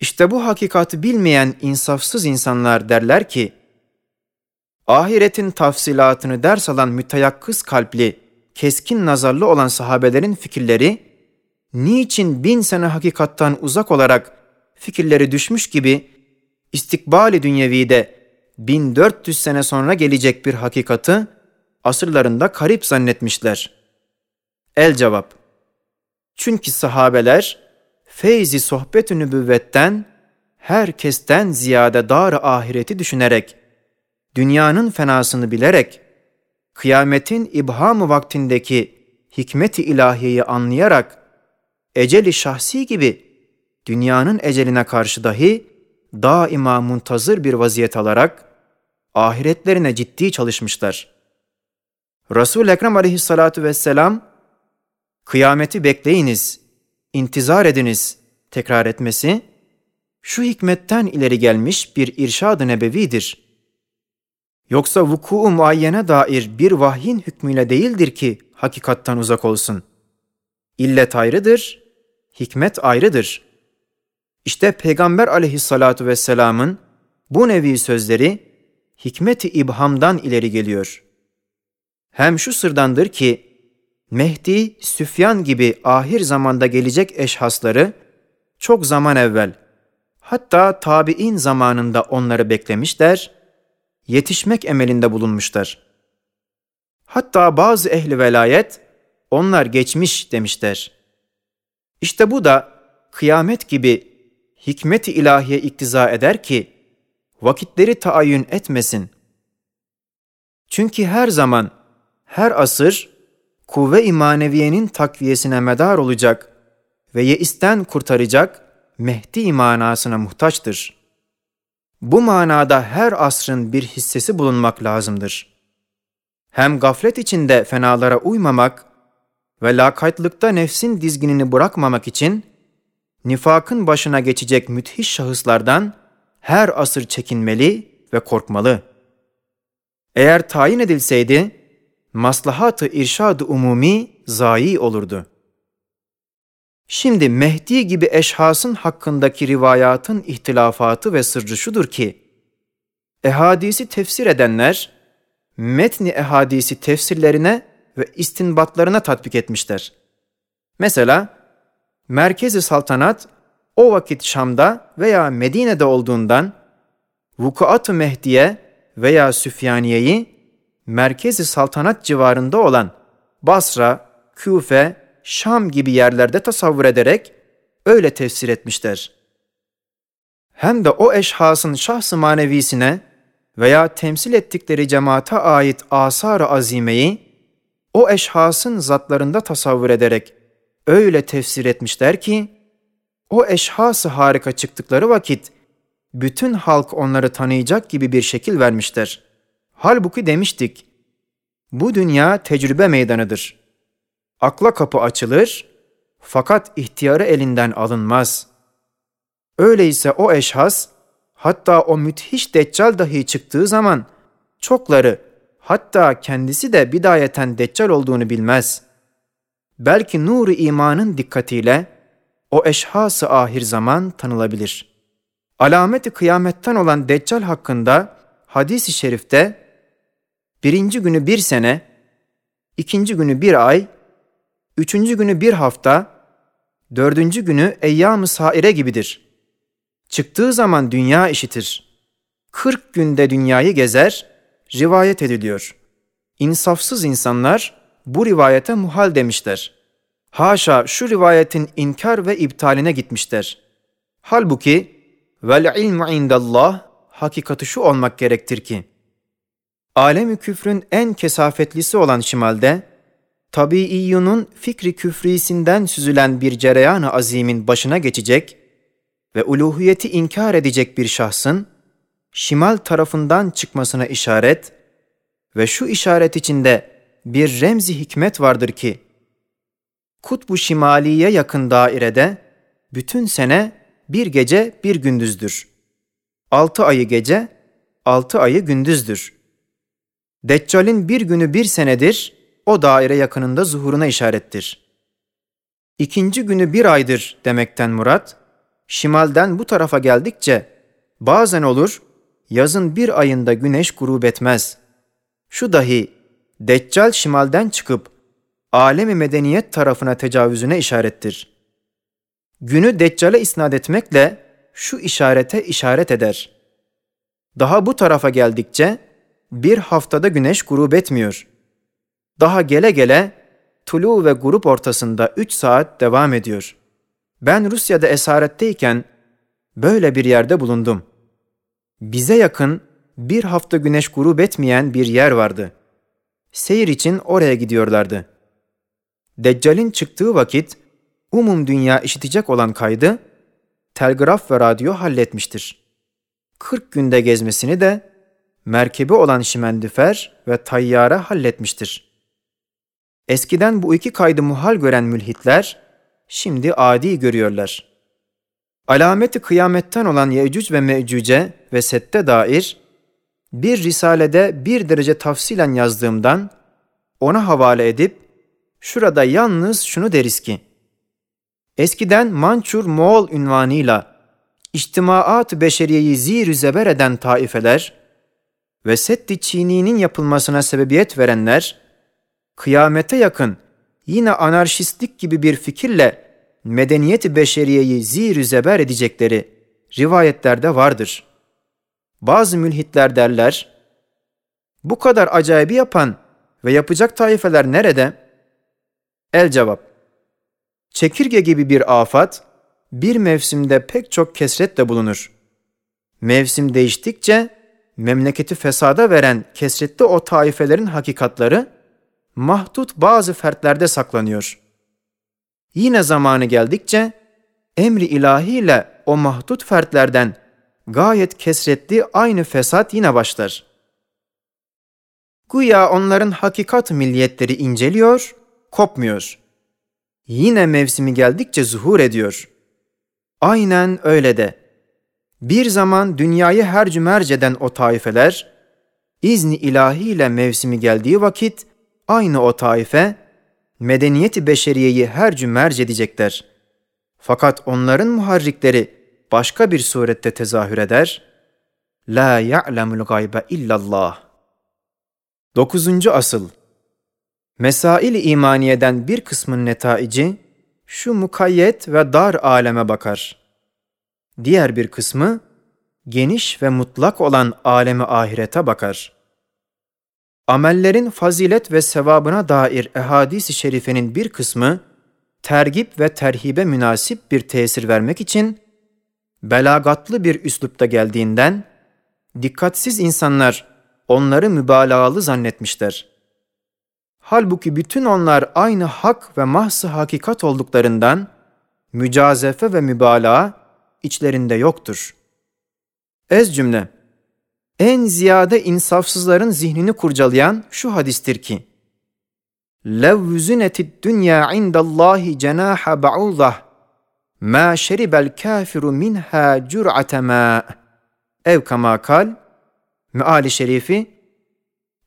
İşte bu hakikati bilmeyen insafsız insanlar derler ki, ahiretin tafsilatını ders alan müteyakkız kalpli, keskin nazarlı olan sahabelerin fikirleri, niçin bin sene hakikattan uzak olarak fikirleri düşmüş gibi, istikbali dünyevide 1400 sene sonra gelecek bir hakikati, asırlarında karip zannetmişler. El cevap, çünkü sahabeler, feyzi sohbet-ü nübüvvetten, herkesten ziyade dar ahireti düşünerek, dünyanın fenasını bilerek, kıyametin ibhamı vaktindeki hikmet-i ilahiyeyi anlayarak, eceli şahsi gibi dünyanın eceline karşı dahi daima muntazır bir vaziyet alarak ahiretlerine ciddi çalışmışlar. Resul-i Ekrem aleyhissalatu vesselam, kıyameti bekleyiniz, intizar ediniz tekrar etmesi, şu hikmetten ileri gelmiş bir irşad-ı nebevidir. Yoksa vuku muayyene dair bir vahyin hükmüyle değildir ki hakikattan uzak olsun. İllet ayrıdır, hikmet ayrıdır. İşte Peygamber aleyhissalatu vesselamın bu nevi sözleri hikmeti ibhamdan ileri geliyor. Hem şu sırdandır ki, Mehdi, Süfyan gibi ahir zamanda gelecek eşhasları çok zaman evvel, hatta tabi'in zamanında onları beklemişler, yetişmek emelinde bulunmuşlar. Hatta bazı ehli velayet, onlar geçmiş demişler. İşte bu da kıyamet gibi hikmet-i ilahiye iktiza eder ki, vakitleri taayyün etmesin. Çünkü her zaman, her asır, kuvve imaneviyenin takviyesine medar olacak ve yeisten kurtaracak Mehdi manasına muhtaçtır. Bu manada her asrın bir hissesi bulunmak lazımdır. Hem gaflet içinde fenalara uymamak ve lakaytlıkta nefsin dizginini bırakmamak için nifakın başına geçecek müthiş şahıslardan her asır çekinmeli ve korkmalı. Eğer tayin edilseydi, maslahat-ı irşad-ı umumi zayi olurdu. Şimdi Mehdi gibi eşhasın hakkındaki rivayatın ihtilafatı ve sırrı şudur ki, ehadisi tefsir edenler, metni ehadisi tefsirlerine ve istinbatlarına tatbik etmişler. Mesela, Merkezi Saltanat o vakit Şam'da veya Medine'de olduğundan, Vukuat-ı Mehdiye veya Süfyaniye'yi merkezi saltanat civarında olan Basra, Küfe, Şam gibi yerlerde tasavvur ederek öyle tefsir etmişler. Hem de o eşhasın şahs-ı manevisine veya temsil ettikleri cemaate ait asar-ı azimeyi o eşhasın zatlarında tasavvur ederek öyle tefsir etmişler ki o eşhası harika çıktıkları vakit bütün halk onları tanıyacak gibi bir şekil vermişler. Halbuki demiştik, bu dünya tecrübe meydanıdır. Akla kapı açılır, fakat ihtiyarı elinden alınmaz. Öyleyse o eşhas, hatta o müthiş deccal dahi çıktığı zaman, çokları, hatta kendisi de bidayeten deccal olduğunu bilmez. Belki nuru imanın dikkatiyle, o eşhası ahir zaman tanılabilir. Alameti kıyametten olan Deccal hakkında hadis-i şerifte birinci günü bir sene, ikinci günü bir ay, üçüncü günü bir hafta, dördüncü günü eyyam-ı saire gibidir. Çıktığı zaman dünya işitir. Kırk günde dünyayı gezer, rivayet ediliyor. İnsafsız insanlar bu rivayete muhal demişler. Haşa şu rivayetin inkar ve iptaline gitmişler. Halbuki vel ilmu indallah hakikati şu olmak gerektir ki alemi küfrün en kesafetlisi olan şimalde tabiiyyunun fikri küfrisinden süzülen bir cereyan-ı azimin başına geçecek ve uluhiyeti inkar edecek bir şahsın şimal tarafından çıkmasına işaret ve şu işaret içinde bir remzi hikmet vardır ki Kutbu Şimaliye yakın dairede bütün sene bir gece bir gündüzdür. Altı ayı gece, altı ayı gündüzdür. Deccal'in bir günü bir senedir, o daire yakınında zuhuruna işarettir. İkinci günü bir aydır demekten murat, şimalden bu tarafa geldikçe bazen olur yazın bir ayında güneş grup etmez. Şu dahi Deccal şimalden çıkıp alemi medeniyet tarafına tecavüzüne işarettir. Günü Deccal'e isnat etmekle şu işarete işaret eder. Daha bu tarafa geldikçe bir haftada güneş grup etmiyor. Daha gele gele tulu ve grup ortasında 3 saat devam ediyor. Ben Rusya'da esaretteyken böyle bir yerde bulundum. Bize yakın bir hafta güneş grup etmeyen bir yer vardı. Seyir için oraya gidiyorlardı. Deccal'in çıktığı vakit umum dünya işitecek olan kaydı telgraf ve radyo halletmiştir. 40 günde gezmesini de merkebi olan şimendifer ve tayyara halletmiştir. Eskiden bu iki kaydı muhal gören mülhitler, şimdi adi görüyorlar. Alameti kıyametten olan Yecüc ve Mecüce ve Sette dair, bir risalede bir derece tafsilen yazdığımdan, ona havale edip, şurada yalnız şunu deriz ki, eskiden Mançur Moğol ünvanıyla, içtimaat beşeriyeyi zir zeber eden taifeler ve Setti Çini'nin yapılmasına sebebiyet verenler, kıyamete yakın yine anarşistlik gibi bir fikirle medeniyeti beşeriyeyi zir zeber edecekleri rivayetlerde vardır. Bazı mülhitler derler, bu kadar acayibi yapan ve yapacak taifeler nerede? El cevap, çekirge gibi bir afat, bir mevsimde pek çok kesretle bulunur. Mevsim değiştikçe, memleketi fesada veren kesretli o taifelerin hakikatları, mahdut bazı fertlerde saklanıyor. Yine zamanı geldikçe emri ilahiyle o mahdut fertlerden gayet kesretli aynı fesat yine başlar. Güya onların hakikat milliyetleri inceliyor, kopmuyor. Yine mevsimi geldikçe zuhur ediyor. Aynen öyle de. Bir zaman dünyayı her merceden o taifeler, izni ilahiyle mevsimi geldiği vakit aynı o taife, medeniyeti beşeriyeyi her cümerc edecekler. Fakat onların muharrikleri başka bir surette tezahür eder. La ya'lemul gaybe illallah. Dokuzuncu asıl. Mesail-i imaniyeden bir kısmın netaici, şu mukayyet ve dar aleme bakar. Diğer bir kısmı, geniş ve mutlak olan alemi ahirete bakar.'' Amellerin fazilet ve sevabına dair ehadis-i şerifenin bir kısmı, tergip ve terhibe münasip bir tesir vermek için, belagatlı bir üslupta geldiğinden, dikkatsiz insanlar onları mübalağalı zannetmişler. Halbuki bütün onlar aynı hak ve mahsı hakikat olduklarından, mücazefe ve mübalağa içlerinde yoktur. Ez cümle, en ziyade insafsızların zihnini kurcalayan şu hadistir ki, لَوْ وُزُنَتِ الدُّنْيَا عِنْدَ اللّٰهِ جَنَاحَ بَعُوضَهِ مَا شَرِبَ الْكَافِرُ مِنْهَا جُرْعَةَ مَاءٍ Ev kama kal, meali şerifi,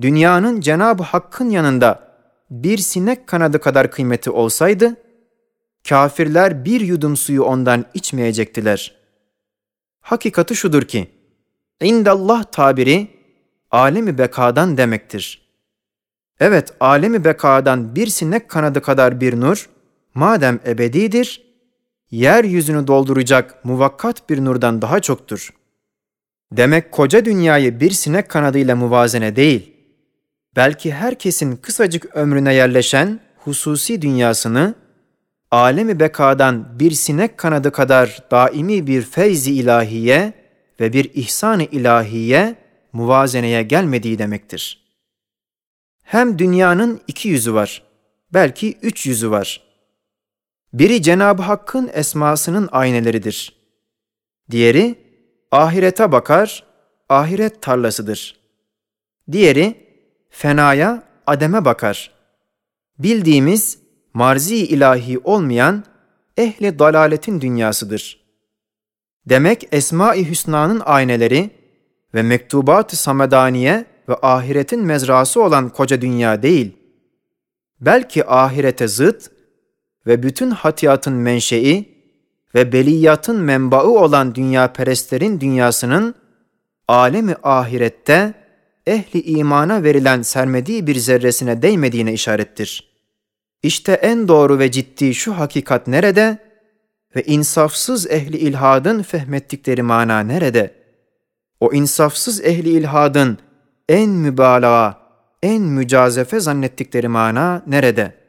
dünyanın Cenab-ı Hakk'ın yanında bir sinek kanadı kadar kıymeti olsaydı, kafirler bir yudum suyu ondan içmeyecektiler. Hakikati şudur ki, İndallah tabiri alemi bekadan demektir. Evet alemi bekadan bir sinek kanadı kadar bir nur madem ebedidir, yeryüzünü dolduracak muvakkat bir nurdan daha çoktur. Demek koca dünyayı bir sinek kanadıyla muvazene değil, belki herkesin kısacık ömrüne yerleşen hususi dünyasını, alemi bekadan bir sinek kanadı kadar daimi bir feyzi ilahiye, ve bir ihsan-ı ilahiye muvazeneye gelmediği demektir. Hem dünyanın iki yüzü var, belki üç yüzü var. Biri Cenab-ı Hakk'ın esmasının ayneleridir. Diğeri ahirete bakar, ahiret tarlasıdır. Diğeri fenaya, ademe bakar. Bildiğimiz marzi ilahi olmayan ehli dalaletin dünyasıdır.'' Demek Esma-i Hüsna'nın ayneleri ve mektubat-ı samedaniye ve ahiretin mezrası olan koca dünya değil, belki ahirete zıt ve bütün hatiyatın menşei ve beliyatın menbaı olan dünya perestlerin dünyasının alemi ahirette ehli imana verilen sermediği bir zerresine değmediğine işarettir. İşte en doğru ve ciddi şu hakikat nerede ve insafsız ehli ilhadın fehmettikleri mana nerede? O insafsız ehli ilhadın en mübalağa, en mücazefe zannettikleri mana nerede?''